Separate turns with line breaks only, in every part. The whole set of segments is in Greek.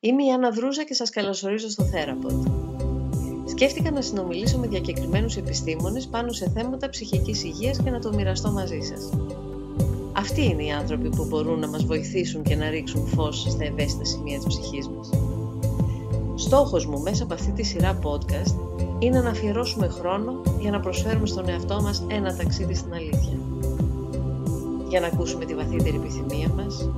Είμαι η Άννα Δρούζα και σας καλωσορίζω στο Θέραποντ. Σκέφτηκα να συνομιλήσω με διακεκριμένους επιστήμονες πάνω σε θέματα ψυχικής υγείας και να το μοιραστώ μαζί σας. Αυτοί είναι οι άνθρωποι που μπορούν να μας βοηθήσουν και να ρίξουν φως στα ευαίσθητα σημεία της ψυχής μας. Στόχος μου μέσα από αυτή τη σειρά podcast είναι να αφιερώσουμε χρόνο για να προσφέρουμε στον εαυτό μας ένα ταξίδι στην αλήθεια. Για να ακούσουμε τη βαθύτερη επιθυμία μας,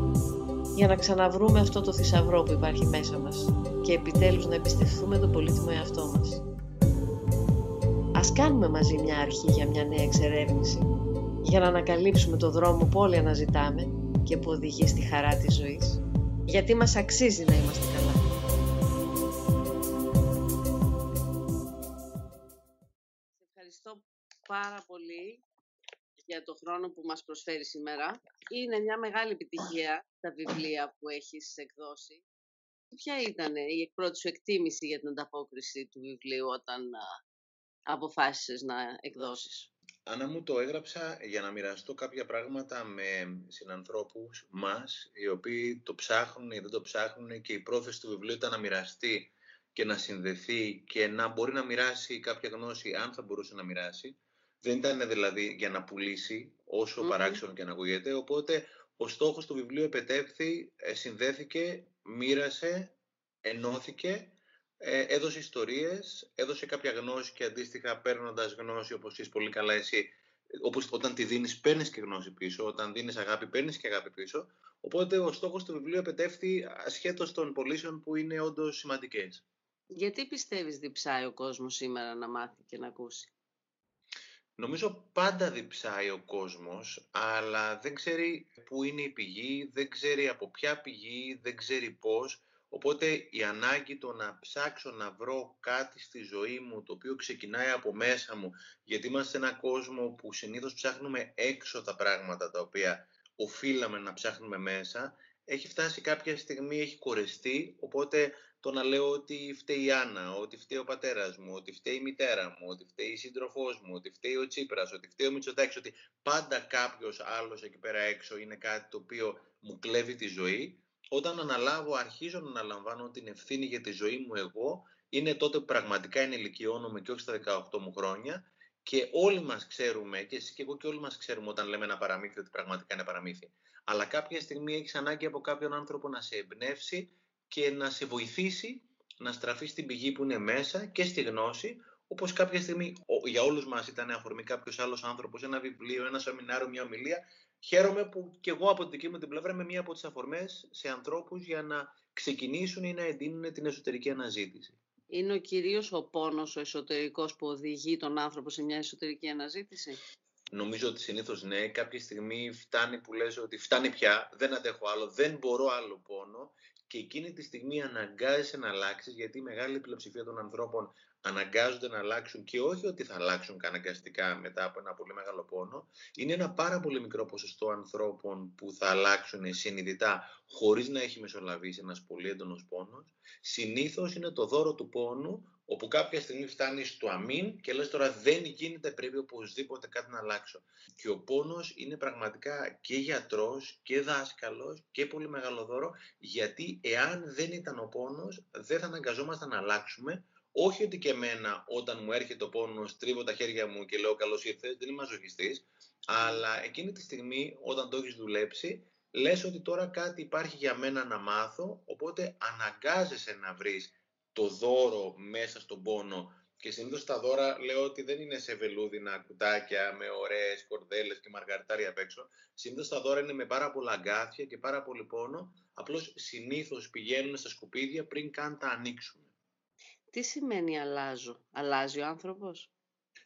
για να ξαναβρούμε αυτό το θησαυρό που υπάρχει μέσα μας και επιτέλους να εμπιστευτούμε τον πολύτιμο εαυτό μας. Ας κάνουμε μαζί μια αρχή για μια νέα εξερεύνηση, για να ανακαλύψουμε το δρόμο που όλοι αναζητάμε και που οδηγεί στη χαρά της ζωής, γιατί μας αξίζει να είμαστε καλά. Σε ευχαριστώ πάρα πολύ για το χρόνο που μας προσφέρει σήμερα. Είναι μια μεγάλη επιτυχία τα βιβλία που έχεις εκδώσει. Ποια ήταν η πρώτη σου εκτίμηση για την ανταπόκριση του βιβλίου όταν αποφάσισες να εκδώσεις;
Ανά μου το έγραψα για να μοιραστώ κάποια πράγματα με συνανθρώπους μας, οι οποίοι το ψάχνουν ή δεν το ψάχνουν και η πρόθεση του βιβλίου ήταν να μοιραστεί και να συνδεθεί και να μπορεί να μοιράσει κάποια γνώση αν θα μπορούσε να μοιράσει. Δεν ήταν δηλαδή για να πουλήσει όσο mm παράξενο και να ακούγεται, οπότε ο στόχος του βιβλίου επετεύθη, ε, συνδέθηκε, μοίρασε, ενώθηκε, ε, έδωσε ιστορίες, έδωσε κάποια γνώση και αντίστοιχα παίρνοντας γνώση όπως είσαι πολύ καλά εσύ, όπως όταν τη δίνεις παίρνεις και γνώση πίσω, όταν δίνεις αγάπη παίρνεις και αγάπη πίσω. Οπότε ο στόχος του βιβλίου επετεύθη ασχέτως των πωλήσεων που είναι όντως σημαντικές.
Γιατί πιστεύεις διψάει ο κόσμος σήμερα να μάθει και να ακούσει;
Νομίζω πάντα διψάει ο κόσμος, αλλά δεν ξέρει πού είναι η πηγή, δεν ξέρει από ποια πηγή, δεν ξέρει πώς. Οπότε η ανάγκη το να ψάξω να βρω κάτι στη ζωή μου το οποίο ξεκινάει από μέσα μου, γιατί είμαστε σε ένα κόσμο που συνήθως ψάχνουμε έξω τα πράγματα τα οποία οφείλαμε να ψάχνουμε μέσα, έχει φτάσει κάποια στιγμή, έχει κορεστεί, οπότε το να λέω ότι φταίει η Άννα, ότι φταίει ο πατέρας μου, ότι φταίει η μητέρα μου, ότι φταίει η σύντροφός μου, ότι φταίει ο Τσίπρας, ότι φταίει ο Μητσοτάκης, ότι πάντα κάποιος άλλος εκεί πέρα έξω είναι κάτι το οποίο μου κλέβει τη ζωή. Όταν αναλάβω, αρχίζω να αναλαμβάνω την ευθύνη για τη ζωή μου εγώ, είναι τότε που πραγματικά ενηλικιώνομαι και όχι στα 18 μου χρόνια και όλοι μας ξέρουμε, και εσύ και εγώ και όλοι μας ξέρουμε όταν λέμε ένα παραμύθι ότι πραγματικά είναι παραμύθι. Αλλά κάποια στιγμή έχεις ανάγκη από κάποιον άνθρωπο να σε εμπνεύσει και να σε βοηθήσει να στραφείς στην πηγή που είναι μέσα και στη γνώση, όπως κάποια στιγμή για όλους μας ήταν αφορμή κάποιος άλλος άνθρωπος, ένα βιβλίο, ένα σεμινάριο, μια ομιλία. Χαίρομαι που και εγώ από την δική μου την πλευρά είμαι μία από τις αφορμές σε ανθρώπους για να ξεκινήσουν ή να εντείνουν την εσωτερική αναζήτηση.
Είναι ο κυρίως ο πόνος ο εσωτερικός που οδηγεί τον άνθρωπο σε μια εσωτερική αναζήτηση;
Νομίζω ότι συνήθως ναι. Κάποια στιγμή φτάνει που λες ότι φτάνει πια, δεν αντέχω άλλο, δεν μπορώ άλλο πόνο και εκείνη τη στιγμή αναγκάζεσαι να αλλάξεις, γιατί η μεγάλη πλειοψηφία των ανθρώπων αναγκάζονται να αλλάξουν και όχι ότι θα αλλάξουν αναγκαστικά μετά από ένα πολύ μεγάλο πόνο. Είναι ένα πάρα πολύ μικρό ποσοστό ανθρώπων που θα αλλάξουν συνειδητά χωρίς να έχει μεσολαβήσει ένας πολύ έντονος πόνος. Συνήθως είναι το δώρο του πόνου όπου κάποια στιγμή φτάνει στο αμήν και λες τώρα δεν γίνεται, πρέπει οπωσδήποτε κάτι να αλλάξω. Και ο πόνος είναι πραγματικά και γιατρός και δάσκαλος και πολύ μεγάλο δώρο, γιατί εάν δεν ήταν ο πόνος δεν θα αναγκαζόμασταν να αλλάξουμε, όχι ότι και εμένα όταν μου έρχεται ο πόνος τρίβω τα χέρια μου και λέω καλώς ήρθες, δεν είμαι μαζοχιστής, αλλά εκείνη τη στιγμή όταν το έχεις δουλέψει, λες ότι τώρα κάτι υπάρχει για μένα να μάθω, οπότε αναγκάζεσαι να βρεις το δώρο μέσα στον πόνο και συνήθως τα δώρα λέω ότι δεν είναι σε βελούδινα κουτάκια με ωραίες κορδέλες και μαργαριτάρια απ' έξω. Συνήθως τα δώρα είναι με πάρα πολλά αγκάθια και πάρα πολύ πόνο. Απλώς συνήθως πηγαίνουν στα σκουπίδια πριν καν τα ανοίξουν.
Τι σημαίνει αλλάζω, αλλάζει ο άνθρωπος;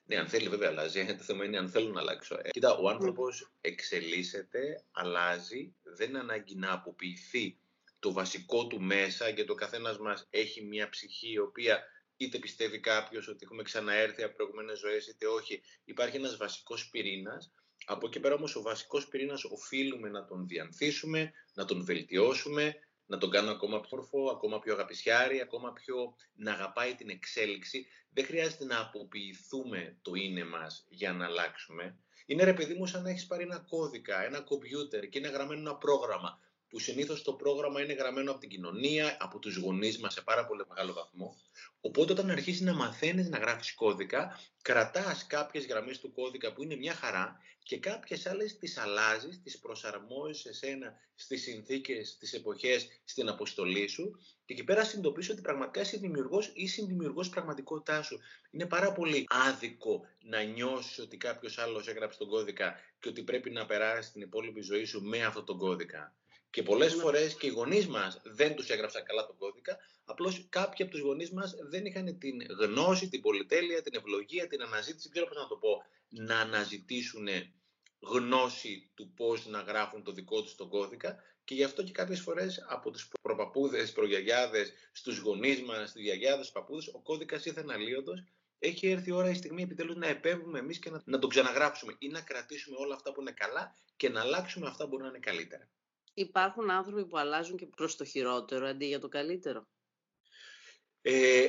Ναι, αν θέλει βέβαια αλλάζει. Το θέμα είναι αν θέλω να αλλάξω. Ε, κοίτα, ο άνθρωπος εξελίσσεται, αλλάζει, δεν είναι ανάγκη να αποποιηθεί το βασικό του μέσα, γιατί ο καθένας μας έχει μια ψυχή η οποία είτε πιστεύει κάποιος ότι έχουμε ξαναέρθει από προηγούμενες ζωές, είτε όχι. Υπάρχει ένας βασικός πυρήνας. Από εκεί πέρα όμως ο βασικός πυρήνας οφείλουμε να τον διανθίσουμε, να τον βελτιώσουμε, να τον κάνουμε ακόμα πιο όρφο, ακόμα πιο αγαπησιάρη, ακόμα πιο να αγαπάει την εξέλιξη. Δεν χρειάζεται να αποποιηθούμε το είναι μας για να αλλάξουμε. Είναι ρε παιδί μου σαν να έχεις πάρει ένα κώδικα, ένα κομπιούτερ και είναι γραμμένο ένα πρόγραμμα που συνήθως το πρόγραμμα είναι γραμμένο από την κοινωνία, από τους γονείς μας σε πάρα πολύ μεγάλο βαθμό. Οπότε όταν αρχίσεις να μαθαίνεις να γράφεις κώδικα, κρατάς κάποιες γραμμές του κώδικα που είναι μια χαρά και κάποιες άλλες τις αλλάζεις, τις προσαρμόζεις σε σένα, στις συνθήκες, στις εποχές, στην αποστολή σου και εκεί πέρα συνειδητοποιήσω ότι πραγματικά είσαι δημιουργός ή συνδημιουργός πραγματικότητάς σου. Είναι πάρα πολύ άδικο να νιώσεις ότι κάποιος άλλος έγραψε τον κώδικα και ότι πρέπει να περάσει την υπόλοιπη ζωή σου με αυτόν τον κώδικα. Και πολλές ναι. φορές και οι γονείς μας δεν τους έγραψαν καλά τον κώδικα. Απλώς κάποιοι από τους γονείς μας δεν είχαν την γνώση, την πολυτέλεια, την ευλογία, την αναζήτηση, δεν ξέρω πώς να το πω, να αναζητήσουν γνώση του πώς να γράφουν το δικό τους τον κώδικα. Και γι' αυτό και κάποιες φορές από τους προπαπούδε, προγιαγιάδες, στους γονείς μας, στου γιαγιάδες, στους παππούδες, ο κώδικας ήρθε αλίωτο. Έχει έρθει η ώρα η στιγμή επιτέλους να επέμβουμε εμείς και να, να τον ξαναγράψουμε ή να κρατήσουμε όλα αυτά που είναι καλά και να αλλάξουμε αυτά που μπορούν να είναι καλύτερα.
Υπάρχουν άνθρωποι που αλλάζουν και προς το χειρότερο αντί για το καλύτερο.
Ε,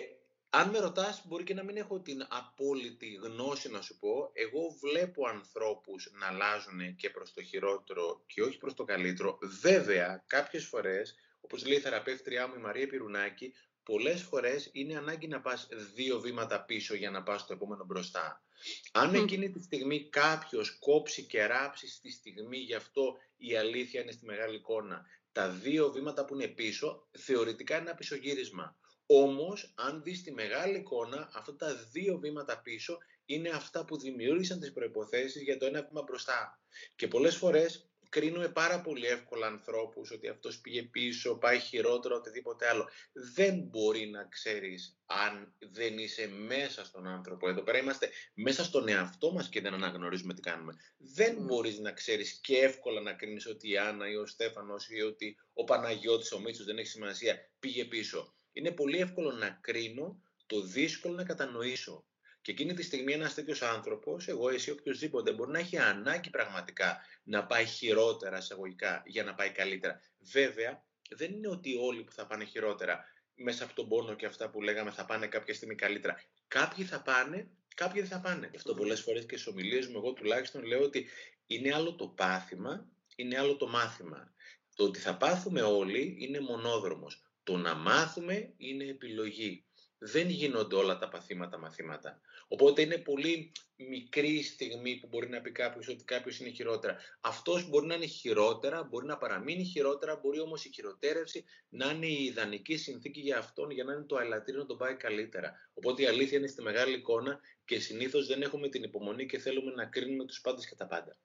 αν με ρωτάς, μπορεί και να μην έχω την απόλυτη γνώση να σου πω. Εγώ βλέπω ανθρώπους να αλλάζουν και προς το χειρότερο και όχι προς το καλύτερο. Βέβαια, κάποιες φορές, όπως λέει η θεραπεύτριά μου η Μαρία Πυρουνάκη, πολλές φορές είναι ανάγκη να πας δύο βήματα πίσω για να πας στο επόμενο μπροστά. Αν εκείνη τη στιγμή κάποιος κόψει και ράψει στη στιγμή, γι' αυτό η αλήθεια είναι στη μεγάλη εικόνα, τα δύο βήματα που είναι πίσω, θεωρητικά είναι ένα πισωγύρισμα. Όμως, αν δεις τη μεγάλη εικόνα, αυτά τα δύο βήματα πίσω είναι αυτά που δημιούργησαν τις προϋποθέσεις για το ένα βήμα μπροστά. Και πολλές φορές κρίνουμε πάρα πολύ εύκολα ανθρώπους ότι αυτός πήγε πίσω, πάει χειρότερο, οτιδήποτε άλλο. Δεν μπορεί να ξέρεις αν δεν είσαι μέσα στον άνθρωπο. Εδώ πέρα είμαστε μέσα στον εαυτό μας και δεν αναγνωρίζουμε τι κάνουμε. Δεν mm. μπορείς να ξέρεις και εύκολα να κρίνεις ότι η Άννα ή ο Στέφανος ή ότι ο Παναγιώτης, ο Μίτσος, δεν έχει σημασία, πήγε πίσω. Είναι πολύ εύκολο να κρίνω, το δύσκολο να κατανοήσω. Και εκείνη τη στιγμή ένας τέτοιος άνθρωπος, εγώ, εσύ, οποιοδήποτε, μπορεί να έχει ανάγκη πραγματικά να πάει χειρότερα εισαγωγικά για να πάει καλύτερα. Βέβαια, δεν είναι ότι όλοι που θα πάνε χειρότερα μέσα από τον πόνο και αυτά που λέγαμε θα πάνε κάποια στιγμή καλύτερα. Κάποιοι θα πάνε, κάποιοι δεν θα πάνε. Γι' αυτό πολλές φορές και στις ομιλίες μου, εγώ τουλάχιστον λέω ότι είναι άλλο το πάθημα, είναι άλλο το μάθημα. Το ότι θα πάθουμε όλοι είναι μονόδρομος. Το να μάθουμε είναι επιλογή δεν γίνονται όλα τα παθήματα μαθήματα. Οπότε είναι πολύ μικρή στιγμή που μπορεί να πει κάποιος ότι κάποιος είναι χειρότερα. Αυτός μπορεί να είναι χειρότερα, μπορεί να παραμείνει χειρότερα, μπορεί όμως η χειροτέρευση να είναι η ιδανική συνθήκη για αυτόν για να είναι το αλατήριο να τον πάει καλύτερα. Οπότε η αλήθεια είναι στη μεγάλη εικόνα και συνήθως δεν έχουμε την υπομονή και θέλουμε να κρίνουμε τους πάντες και τα πάντα.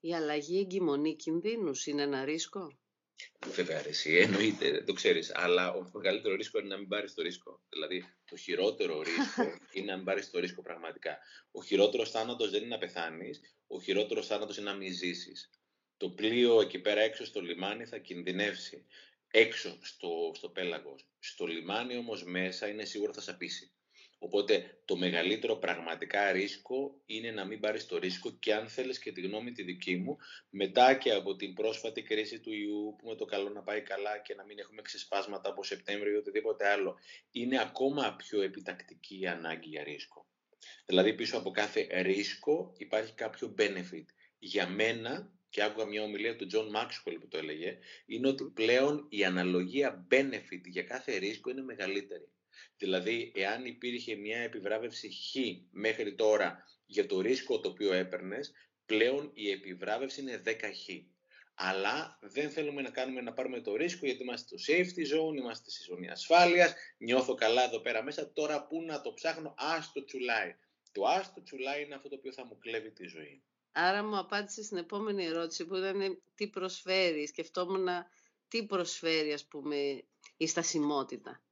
Η αλλαγή εγκυμονεί κινδύνους, είναι ένα ρίσκο;
Βέβαια, αρέσει, εννοείται, δεν το ξέρεις. Αλλά ο μεγαλύτερο ρίσκο είναι να μην πάρεις το ρίσκο. Δηλαδή, το χειρότερο ρίσκο είναι να μην πάρεις το ρίσκο πραγματικά. Ο χειρότερος θάνατος δεν είναι να πεθάνεις, ο χειρότερος θάνατος είναι να μην ζήσεις. Το πλοίο εκεί πέρα έξω στο λιμάνι θα κινδυνεύσει. Έξω στο, στο πέλαγος. Στο λιμάνι όμως μέσα είναι σίγουρο θα σαπίσει. Οπότε το μεγαλύτερο πραγματικά ρίσκο είναι να μην πάρεις το ρίσκο και αν θέλεις και τη γνώμη τη δική μου, μετά και από την πρόσφατη κρίση του ιού που με το καλό να πάει καλά και να μην έχουμε ξεσπάσματα από Σεπτέμβριο ή οτιδήποτε άλλο, είναι ακόμα πιο επιτακτική η ανάγκη για ρίσκο. Δηλαδή πίσω από κάθε ρίσκο υπάρχει κάποιο benefit. Για μένα, και άκουγα μια ομιλία του John Maxwell που το έλεγε, είναι ότι πλέον η αναλογία benefit για κάθε ρίσκο είναι μεγαλύτερη. Δηλαδή, εάν υπήρχε μια επιβράβευση χ μέχρι τώρα για το ρίσκο το οποίο έπαιρνες, πλέον η επιβράβευση είναι 10 χ. Αλλά δεν θέλουμε να κάνουμε να πάρουμε το ρίσκο γιατί είμαστε στο safety zone, είμαστε στη ζώνη ασφάλειας. Νιώθω καλά εδώ πέρα μέσα. Τώρα πού να το ψάχνω, άστο τσουλάει. Το άστο τσουλάει είναι αυτό το οποίο θα μου κλέβει τη ζωή.
Άρα μου απάντησε στην επόμενη ερώτηση που ήταν τι προσφέρεις. Σκεφτόμουν τι προσφέρει ας πούμε η στασιμότητα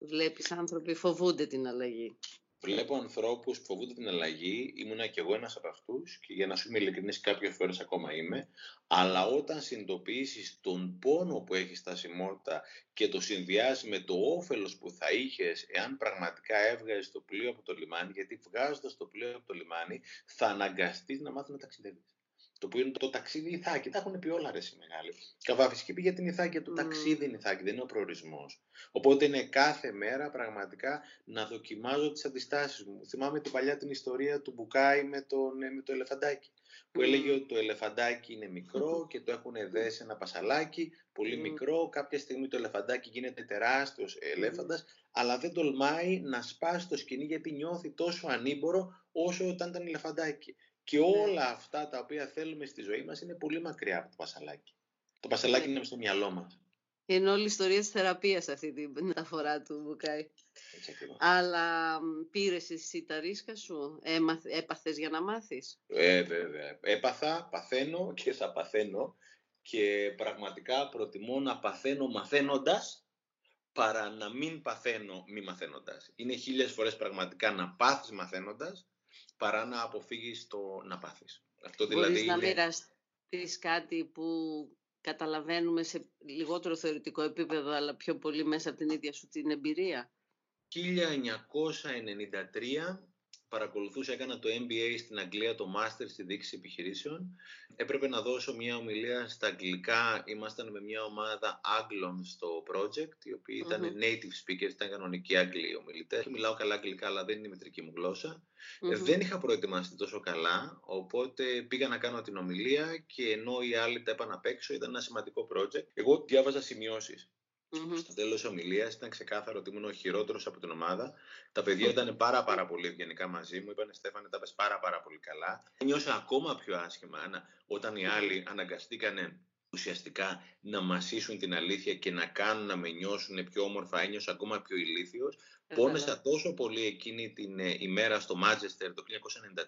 βλέπεις άνθρωποι φοβούνται την αλλαγή.
Βλέπω ανθρώπους που φοβούνται την αλλαγή, ήμουνα και εγώ ένας από αυτούς και για να σου είμαι ειλικρινής κάποιες φορές ακόμα είμαι, αλλά όταν συνειδητοποιήσεις τον πόνο που έχει στασιμότητα και το συνδυάσει με το όφελος που θα είχες εάν πραγματικά έβγαζες το πλοίο από το λιμάνι, γιατί βγάζοντας το πλοίο από το λιμάνι θα αναγκαστείς να μάθεις να ταξιδεύεις. Το οποίο είναι το ταξίδι Ιθάκη. Τα έχουν πει όλα ρε οι μεγάλοι. Καβαφισκή πήγε την Ιθάκη, το mm. ταξίδι είναι Ιθάκη, δεν είναι ο προορισμός. Οπότε είναι κάθε μέρα πραγματικά να δοκιμάζω τις αντιστάσεις μου. Θυμάμαι την παλιά την ιστορία του Μπουκάη με, τον, ε, με το ελεφαντάκι. Που έλεγε ότι το ελεφαντάκι είναι μικρό και το έχουν δέσει ένα πασαλάκι, πολύ μικρό. Κάποια στιγμή το ελεφαντάκι γίνεται τεράστιος ελέφαντας, αλλά δεν τολμάει να σπάσει το σκηνή γιατί νιώθει τόσο ανήμπορο όσο όταν ήταν ελεφαντάκι. Και ναι. όλα αυτά τα οποία θέλουμε στη ζωή μας είναι πολύ μακριά από το πασαλάκι. Το πασαλάκι ναι. είναι στο μυαλό μας.
Είναι όλη η ιστορία της θεραπείας αυτή τη μεταφορά του Μπουκάη. Αλλά πήρες εσύ τα ρίσκα σου, έπαθες για να μάθεις;
Ε, βέβαια. Έπαθα, παθαίνω και θα παθαίνω και πραγματικά προτιμώ να παθαίνω μαθαίνοντας παρά να μην παθαίνω μη μαθαίνοντας. Είναι χίλιες φορές πραγματικά να πάθεις μαθαίνοντας παρά να αποφύγεις το να πάθεις.
Αυτό δηλαδή Μπορείς να είναι... μοιραστείς κάτι που καταλαβαίνουμε σε λιγότερο θεωρητικό επίπεδο, αλλά πιο πολύ μέσα από την ίδια σου την εμπειρία;
1993 παρακολουθούσα, έκανα το MBA στην Αγγλία, το Master στη Δίκηση Επιχειρήσεων. Έπρεπε να δώσω μια ομιλία στα αγγλικά. Ήμασταν με μια ομάδα Άγγλων στο project, οι οποίοι ήταν native speakers, ήταν κανονικοί Άγγλοι ομιλητές. Μιλάω καλά αγγλικά, αλλά δεν είναι η μετρική μου γλώσσα. Ε, δεν είχα προετοιμαστεί τόσο καλά, οπότε πήγα να κάνω την ομιλία και ενώ οι άλλοι τα έπαν απ' έξω, ήταν ένα σημαντικό project. Εγώ διάβαζα σημειώσεις. Mm-hmm. Στο τέλος της ομιλίας ήταν ξεκάθαρο ότι ήμουν ο χειρότερος από την ομάδα. Τα παιδιά ήταν πάρα, πάρα πολύ ευγενικά μαζί μου. Είπανε Στέφανε, τα πες πάρα, πάρα πολύ καλά. Νιώσα ακόμα πιο άσχημα όταν οι άλλοι αναγκαστήκανε ουσιαστικά να μασίσουν την αλήθεια και να κάνουν να με νιώσουν πιο όμορφα, ένιωσα ακόμα πιο ηλίθιος. Ε, Πόνεσα τόσο πολύ εκείνη την ε, ημέρα στο Μάτζεστερ το 1993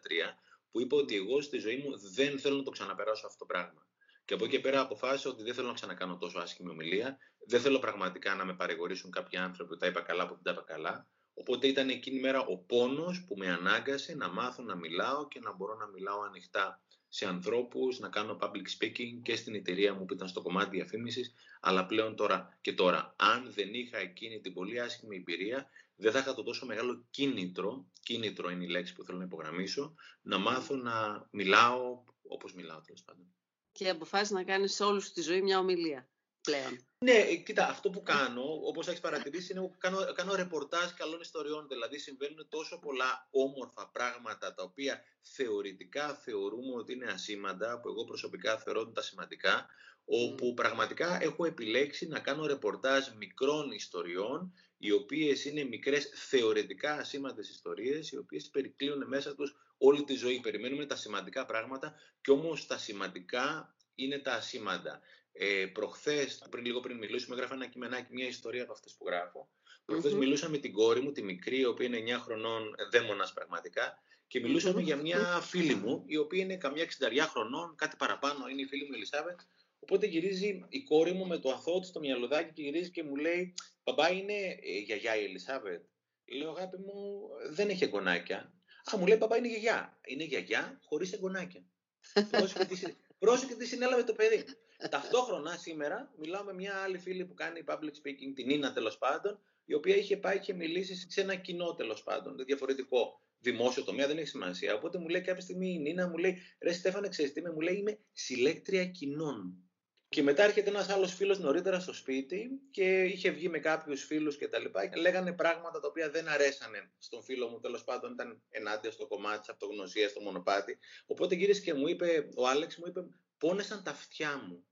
που είπα ότι εγώ στη ζωή μου δεν θέλω να το ξαναπεράσω αυτό το πράγμα. Και από εκεί και πέρα αποφάσισα ότι δεν θέλω να ξανακάνω τόσο άσχημη ομιλία. Δεν θέλω πραγματικά να με παρηγορήσουν κάποιοι άνθρωποι που τα είπα καλά, που δεν τα είπα καλά. Οπότε ήταν εκείνη η μέρα ο πόνος που με ανάγκασε να μάθω να μιλάω και να μπορώ να μιλάω ανοιχτά σε ανθρώπους, να κάνω public speaking και στην εταιρεία μου που ήταν στο κομμάτι διαφήμισης. Αλλά πλέον τώρα και τώρα, αν δεν είχα εκείνη την πολύ άσχημη εμπειρία, δεν θα είχα το τόσο μεγάλο κίνητρο, κίνητρο είναι η λέξη που θέλω να υπογραμμίσω, να μάθω να μιλάω όπως μιλάω τέλος πάντων
και αποφάσισε να κάνει σε όλη σου τη ζωή μια ομιλία πλέον.
Ναι, ε, κοίτα, αυτό που κάνω, όπως έχεις παρατηρήσει, είναι ότι κάνω, κάνω ρεπορτάζ καλών ιστοριών. Δηλαδή, συμβαίνουν τόσο πολλά όμορφα πράγματα τα οποία θεωρητικά θεωρούμε ότι είναι ασήμαντα, που εγώ προσωπικά θεωρώ ότι τα σημαντικά, όπου πραγματικά έχω επιλέξει να κάνω ρεπορτάζ μικρών ιστοριών, οι οποίες είναι μικρές θεωρητικά ασήμαντες ιστορίες, οι οποίες περικλείουν μέσα τους όλη τη ζωή. Περιμένουμε τα σημαντικά πράγματα και όμως τα σημαντικά είναι τα ασήμαντα. Ε, προχθές, πριν, λίγο πριν μιλήσουμε, γράφω ένα κειμενάκι, μια ιστορία από αυτές που γράφω. Προχθές μιλούσα με την κόρη μου, τη μικρή, η οποία είναι 9 χρονών, δαίμονας πραγματικά, και μιλουσαμε για μια φίλη μου, η οποία είναι καμιά 60 χρονών, κάτι παραπάνω, είναι η φίλη μου Ελισάβετ. Οπότε γυρίζει η κόρη μου με το αθώο της στο μυαλουδάκι και γυρίζει και μου λέει: Παπά, είναι ε, γιαγιά η Ελισάβετ. Λέω: Αγάπη μου, δεν έχει εγγονάκια. Α, μου λέει παπά είναι γιαγιά. Είναι γιαγιά χωρίς εγγονάκια. πρόσεχε τι συνέλαβε το παιδί. Ταυτόχρονα σήμερα μιλάω με μια άλλη φίλη που κάνει public speaking, την Ίνα τέλος πάντων, η οποία είχε πάει και μιλήσει σε ένα κοινό τέλος πάντων, διαφορετικό δημόσιο τομέα, δεν έχει σημασία. Οπότε μου λέει κάποια στιγμή η Νίνα, μου λέει, Ρε Στέφανε, ξέρεις τι μου λέει, είμαι συλλέκτρια κοινών. Και μετά έρχεται ένας άλλος φίλος νωρίτερα στο σπίτι και είχε βγει με κάποιους φίλους και τα λοιπά και λέγανε πράγματα τα οποία δεν αρέσανε στον φίλο μου. Τέλος πάντων, ήταν ενάντια στο κομμάτι της αυτογνωσίας, στο μονοπάτι. Οπότε γύρισε και μου είπε, ο Άλεξ μου είπε, πόνεσαν τα αυτιά μου.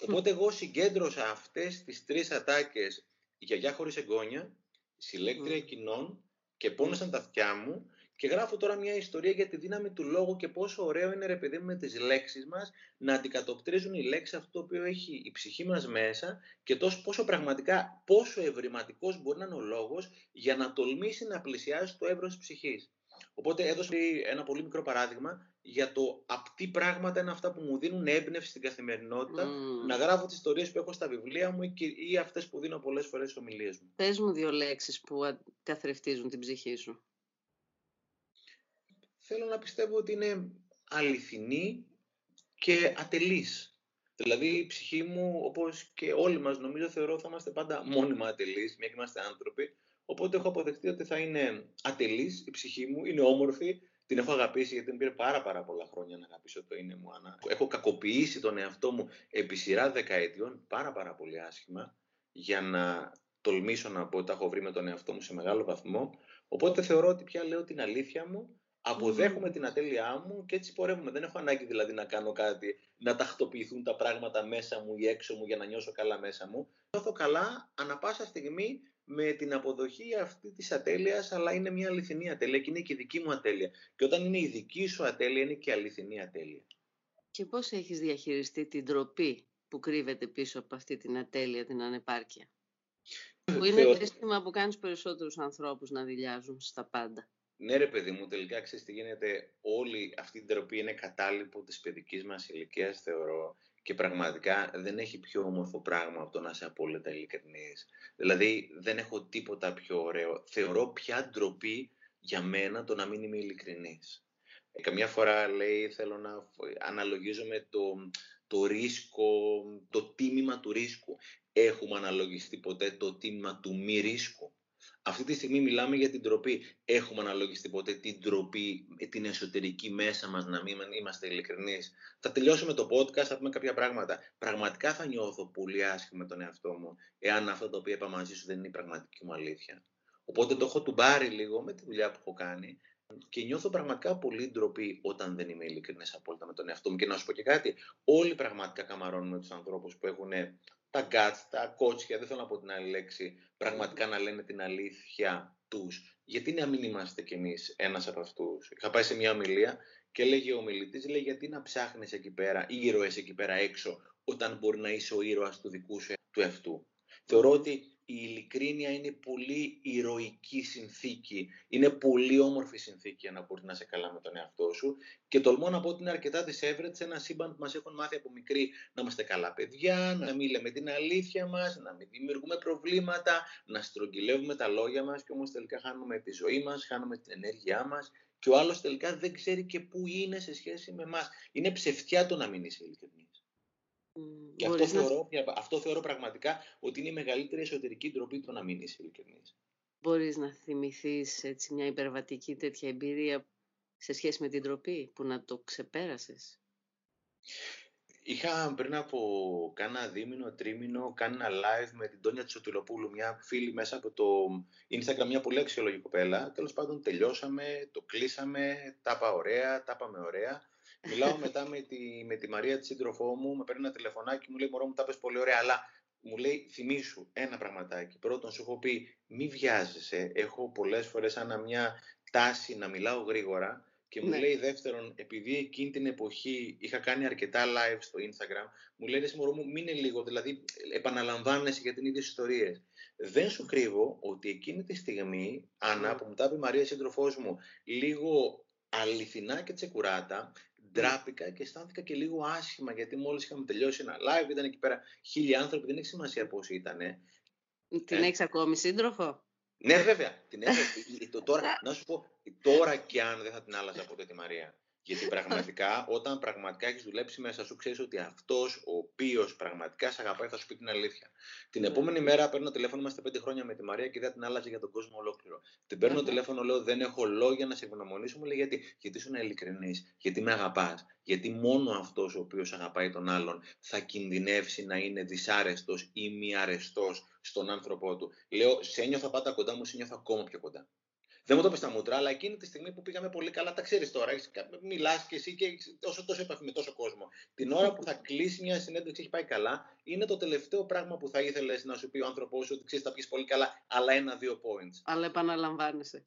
Οπότε εγώ συγκέντρωσα αυτές τις τρεις ατάκες, η γιαγιά χωρίς εγγόνια, συλλέκτρια κοινών και πόνεσαν τα αυτιά μου και γράφω τώρα μια ιστορία για τη δύναμη του λόγου και πόσο ωραίο είναι ρε παιδί μου με τις λέξεις μας να αντικατοπτρίζουν οι λέξεις αυτό το οποίο έχει η ψυχή μας μέσα και τόσο, πόσο πραγματικά, πόσο ευρηματικός μπορεί να είναι ο λόγος για να τολμήσει να πλησιάσει το εύρος της ψυχής. Οπότε έδωσε ένα πολύ μικρό παράδειγμα για το απ' πράγματα είναι αυτά που μου δίνουν έμπνευση στην καθημερινότητα να γράφω τις ιστορίες που έχω στα βιβλία μου ή αυτές που δίνω πολλές φορές στις ομιλίες μου.
Πες μου δύο λέξεις που καθρεφτίζουν την ψυχή σου
θέλω να πιστεύω ότι είναι αληθινή και ατελής. Δηλαδή η ψυχή μου, όπως και όλοι μας νομίζω, θεωρώ θα είμαστε πάντα μόνιμα ατελείς, μια και είμαστε άνθρωποι. Οπότε έχω αποδεχτεί ότι θα είναι ατελής η ψυχή μου, είναι όμορφη, Την έχω αγαπήσει γιατί μου πήρε πάρα, πάρα πολλά χρόνια να αγαπήσω το είναι μου, Άννα. Έχω κακοποιήσει τον εαυτό μου επί σειρά δεκαετιών πάρα, πάρα πολύ άσχημα για να τολμήσω να πω ότι τα έχω βρει με τον εαυτό μου σε μεγάλο βαθμό. Οπότε θεωρώ ότι πια λέω την αλήθεια μου, αποδέχομαι την ατέλειά μου και έτσι πορεύουμε. Δεν έχω ανάγκη δηλαδή να κάνω κάτι, να τακτοποιηθούν τα πράγματα μέσα μου ή έξω μου για να νιώσω καλά μέσα μου. Νιώθω καλά ανα πάσα στιγμή με την αποδοχή αυτή της ατέλειας, αλλά είναι μια αληθινή ατέλεια και είναι και η δική μου ατέλεια. Και όταν είναι η δική σου ατέλεια, είναι και αληθινή ατέλεια.
Και πώς έχεις διαχειριστεί την τροπή που κρύβεται πίσω από αυτή την ατέλεια, την ανεπάρκεια; Που είναι το αίσθημα που κάνεις περισσότερους ανθρώπους να δηλιάζουν στα πάντα.
Ναι ρε παιδί μου, τελικά ξέρεις τι γίνεται, όλη αυτή την τροπή είναι κατάλοιπο της παιδικής μας ηλικίας, θεωρώ και πραγματικά δεν έχει πιο όμορφο πράγμα από το να είσαι απόλυτα ειλικρινής. Δηλαδή δεν έχω τίποτα πιο ωραίο. Θεωρώ πια ντροπή για μένα το να μην είμαι ειλικρινής. Ε, καμιά φορά λέει θέλω να αναλογίζομαι το, το ρίσκο, το τίμημα του ρίσκου. Έχουμε αναλογιστεί ποτέ το τίμημα του μη ρίσκου. Αυτή τη στιγμή μιλάμε για την τροπή. Έχουμε αναλογιστεί ποτέ την τροπή, την εσωτερική μέσα μας να μην είμαστε ειλικρινείς. Θα τελειώσουμε το podcast, θα πούμε κάποια πράγματα. Πραγματικά θα νιώθω πολύ άσχημα με τον εαυτό μου, εάν αυτό το οποίο είπα μαζί σου δεν είναι η πραγματική μου αλήθεια. Οπότε το έχω του πάρει λίγο με τη δουλειά που έχω κάνει και νιώθω πραγματικά πολύ ντροπή όταν δεν είμαι ειλικρινής απόλυτα με τον εαυτό μου. Και να σου πω και κάτι, όλοι πραγματικά καμαρώνουμε τους ανθρώπους που έχουν τα guts, τα κότσια, δεν θέλω να πω την άλλη λέξη, πραγματικά να λένε την αλήθεια τους. Γιατί να μην είμαστε κι εμείς ένας από αυτούς; Είχα πάει σε μια ομιλία και έλεγε ο ομιλητής, λέει γιατί να ψάχνεις εκεί πέρα, ήρωες εκεί πέρα έξω, όταν μπορεί να είσαι ο ήρωας του δικού σου του εαυτού; Θεωρώ ότι η ειλικρίνεια είναι πολύ ηρωική συνθήκη. Είναι πολύ όμορφη συνθήκη για να μπορεί να είσαι καλά με τον εαυτό σου. Και τολμώ να πω ότι είναι αρκετά δυσέβρετ σε ένα σύμπαν που μας έχουν μάθει από μικρή να είμαστε καλά παιδιά, να μην λέμε την αλήθεια μας, να μην δημιουργούμε προβλήματα, να στρογγυλεύουμε τα λόγια μας και όμως τελικά χάνουμε τη ζωή μας, χάνουμε την ενέργειά μας και ο άλλος τελικά δεν ξέρει και πού είναι σε σχέση με εμάς. Είναι ψευτιά το να μην είσαι ειλικρινής. Και αυτό, θεωρώ, αυτό θεωρώ πραγματικά ότι είναι η μεγαλύτερη εσωτερική ντροπή του να μην είσαι ειλικρινής.
Μπορείς να θυμηθείς έτσι μια υπερβατική τέτοια εμπειρία σε σχέση με την ντροπή που να το ξεπέρασες;
Είχα πριν από κάνα δίμηνο, τρίμηνο, κάνει ένα live με την Τόνια Τσοτιλοπούλου, μια φίλη μέσα από το Instagram, μια πολύ αξιολογική κοπέλα. Τέλος πάντων τελειώσαμε, το κλείσαμε, τα είπα ωραία, τα είπαμε ωραία. Μιλάω μετά με τη, με τη Μαρία, τη σύντροφό μου, με παίρνει ένα τηλεφωνάκι, μου λέει: Μωρό μου, τα πες πολύ ωραία, αλλά μου λέει: Θυμήσου ένα πραγματάκι. Πρώτον, σου έχω πει: Μη βιάζεσαι. Έχω πολλές φορές σαν μια τάση να μιλάω γρήγορα. Και μου ναι. λέει δεύτερον, επειδή εκείνη την εποχή είχα κάνει αρκετά live στο Instagram, μου λέει: Εσύ μωρό μου, μείνε λίγο, δηλαδή επαναλαμβάνεσαι για την ίδια ιστορίες. Δεν σου κρύβω ότι εκείνη τη στιγμή, Άννα, ναι. που μου τα είπε η Μαρία, σύντροφός μου, λίγο αληθινά και τσεκουράτα, ντράπηκα και αισθάνθηκα και λίγο άσχημα γιατί μόλις είχαμε τελειώσει ένα live, ήταν εκεί πέρα χίλιοι άνθρωποι, δεν έχει σημασία πώς ήταν.
Την ε, έχεις ακόμη σύντροφο;
Ναι βέβαια, την έχω. τώρα, να σου πω, τώρα και αν δεν θα την άλλαζα ποτέ τη Μαρία. Γιατί πραγματικά, όταν πραγματικά έχεις δουλέψει μέσα σου, ξέρεις ότι αυτός ο οποίος πραγματικά σε αγαπάει θα σου πει την αλήθεια. Την ναι. επόμενη μέρα παίρνω τηλέφωνο, είμαστε πέντε χρόνια με τη Μαρία και δεν την άλλαζε για τον κόσμο ολόκληρο. Την παίρνω ναι. τηλέφωνο, λέω: Δεν έχω λόγια να σε ευγνωμονήσω. Μου λέει: Γιατί, γιατί σου είναι ειλικρινή, γιατί με αγαπάς. Γιατί μόνο αυτός ο οποίος αγαπάει τον άλλον θα κινδυνεύσει να είναι δυσάρεστος ή μη αρεστός στον άνθρωπό του. Λέω: Σε ένιωθα πάντα κοντά μου, σε νιώθω ακόμα πιο κοντά. Δεν μου το πεις στα μούτρα, αλλά εκείνη τη στιγμή που πήγαμε πολύ καλά, τα ξέρεις τώρα. Μιλάς και εσύ και τόσο τόσο επαφή με τόσο κόσμο. Την ώρα που θα κλείσει μια συνέντευξη, έχει πάει καλά, είναι το τελευταίο πράγμα που θα ήθελες να σου πει ο άνθρωπό σου ότι ξέρεις, θα πει πολύ καλά, αλλά ένα-δύο points.
Αλλά επαναλαμβάνεσαι.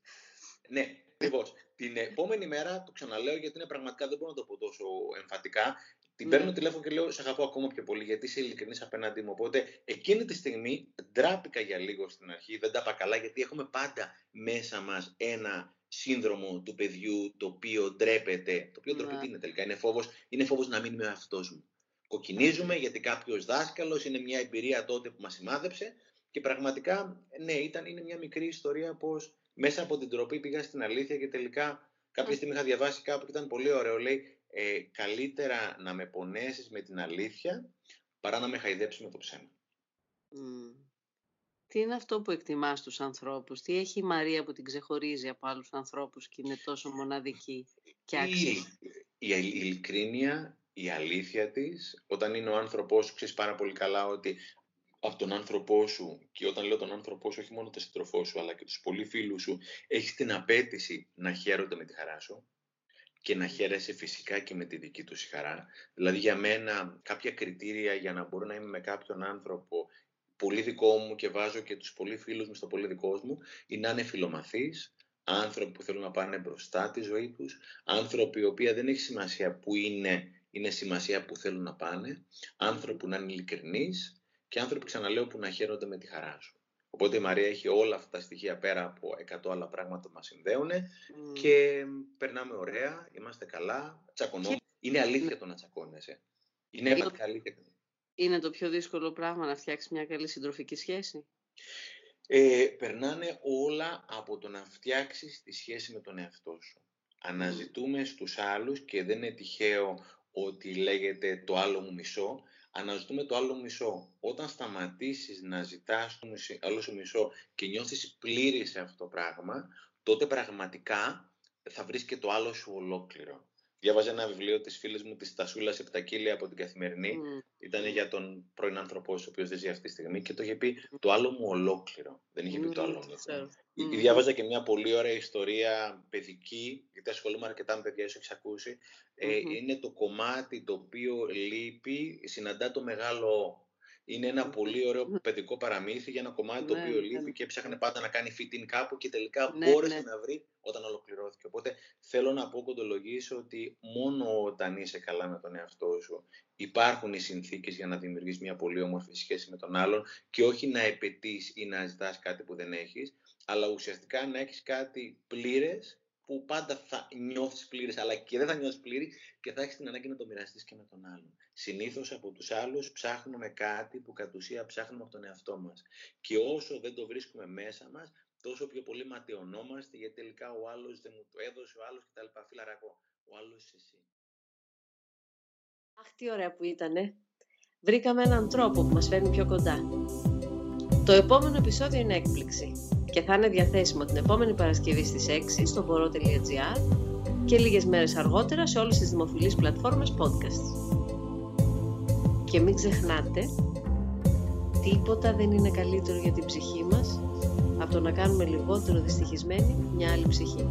Ναι, ακριβώς. Την επόμενη μέρα, το ξαναλέω γιατί είναι πραγματικά δεν μπορώ να το πω τόσο εμφατικά, την ναι. παίρνω τηλέφωνο και λέω: Σε αγαπώ ακόμα πιο πολύ, γιατί είσαι ειλικρινής απέναντί μου. Οπότε εκείνη τη στιγμή ντράπηκα για λίγο στην αρχή, δεν τα είπα καλά, γιατί έχουμε πάντα μέσα μας ένα σύνδρομο του παιδιού το οποίο ντρέπεται. Το οποίο ντροπή ναι. είναι τελικά, είναι φόβος είναι φόβος να μην είμαι αυτός μου. Κοκκινίζουμε γιατί κάποιος δάσκαλος είναι μια εμπειρία τότε που μας σημάδεψε και πραγματικά, ναι, ήταν, είναι μια μικρή ιστορία πω μέσα από την τροπή πήγα στην αλήθεια και τελικά κάποια στιγμή είχα διαβάσει κάπου και ήταν πολύ ωραίο. Λέει, ε, καλύτερα να με πονέσεις με την αλήθεια παρά να με χαϊδέψεις με το ψέμα.
Τι είναι αυτό που εκτιμάς στους ανθρώπους, τι έχει η Μαρία που την ξεχωρίζει από άλλους ανθρώπους και είναι τόσο μοναδική και άξιη.
Η, η ειλικρίνεια, η αλήθεια της, όταν είναι ο άνθρωπός σου, ξέρεις πάρα πολύ καλά ότι από τον άνθρωπό σου και όταν λέω τον άνθρωπό σου, όχι μόνο τον σύντροφό σου, αλλά και τους πολύ φίλους σου, έχεις την απέτηση να χαίρονται με τη χαρά σου και να χαίρεσαι φυσικά και με τη δική τους χαρά. Δηλαδή για μένα κάποια κριτήρια για να μπορώ να είμαι με κάποιον άνθρωπο πολύ δικό μου και βάζω και τους πολύ φίλους μου στο πολύ δικό μου, είναι να είναι φιλομαθείς, άνθρωποι που θέλουν να πάνε μπροστά τη ζωή τους, άνθρωποι οι οποίοι δεν έχει σημασία που είναι, είναι σημασία που θέλουν να πάνε, άνθρωποι που να είναι ειλικρινείς, και άνθρωποι, ξαναλέω, που να χαίρονται με τη χαρά σου. Οπότε η Μαρία έχει όλα αυτά τα στοιχεία πέρα από 100 άλλα πράγματα που μας συνδέουν και περνάμε ωραία, είμαστε καλά, τσακωνόμαστε. Είναι αλήθεια το να τσακώνεσαι. Είναι το... αλήθεια.
Είναι το πιο δύσκολο πράγμα να φτιάξεις μια καλή συντροφική σχέση;
Ε, περνάνε όλα από το να φτιάξεις τη σχέση με τον εαυτό σου. Αναζητούμε στους άλλους και δεν είναι τυχαίο ότι λέγεται το άλλο μου μισό, αναζητούμε το άλλο μισό. Όταν σταματήσεις να ζητάς το άλλο σου μισό και νιώθεις πλήρης σε αυτό το πράγμα, τότε πραγματικά θα βρεις και το άλλο σου ολόκληρο. Διάβαζα ένα βιβλίο της φίλης μου της Τασούλας Επτακύλια από την Καθημερινή. Mm. Ήταν για τον πρώην άνθρωπό ο οποίος δεν ζει αυτή τη στιγμή και το είχε πει το άλλο μου ολόκληρο. Δεν είχε πει το άλλο μου. Mm. Διάβαζα και μια πολύ ωραία ιστορία παιδική, γιατί ασχολούμαι αρκετά με παιδιά, ίσως έχεις ακούσει. Ε, είναι το κομμάτι το οποίο λείπει, συναντά το μεγάλο είναι ένα πολύ ωραίο παιδικό παραμύθι για ένα κομμάτι το ναι, οποίο λείπει ναι. και έψαχνε πάντα να κάνει fitting κάπου και τελικά ναι, μπόρεσε ναι. να βρει όταν ολοκληρώθηκε. Οπότε θέλω να πω κοντολογήσω ότι μόνο όταν είσαι καλά με τον εαυτό σου υπάρχουν οι συνθήκες για να δημιουργείς μια πολύ όμορφη σχέση με τον άλλον και όχι να επαιτείς ή να ζητάς κάτι που δεν έχεις, αλλά ουσιαστικά να έχεις κάτι πλήρες που πάντα θα νιώθεις πλήρης, αλλά και δεν θα νιώθεις πλήρη και θα έχεις την ανάγκη να το μοιραστείς και με τον άλλον. Συνήθως από τους άλλους ψάχνουμε κάτι που κατ' ουσία ψάχνουμε από τον εαυτό μας. Και όσο δεν το βρίσκουμε μέσα μας, τόσο πιο πολύ ματαιωνόμαστε, γιατί τελικά ο άλλος δεν μου το έδωσε, ο άλλος κτλ. Φιλαρακό, ο άλλος είσαι εσύ.
Αχ, τι ωραία που ήτανε. Βρήκαμε έναν τρόπο που μας φέρνει πιο κοντά. Το επόμενο επεισόδιο είναι έκπληξη και θα είναι διαθέσιμο την επόμενη Παρασκευή στις 6 στο μπορώ.gr και λίγες μέρες αργότερα σε όλες τις δημοφιλείς πλατφόρμες podcast. Και μην ξεχνάτε, τίποτα δεν είναι καλύτερο για την ψυχή μας από το να κάνουμε λιγότερο δυστυχισμένη μια άλλη ψυχή.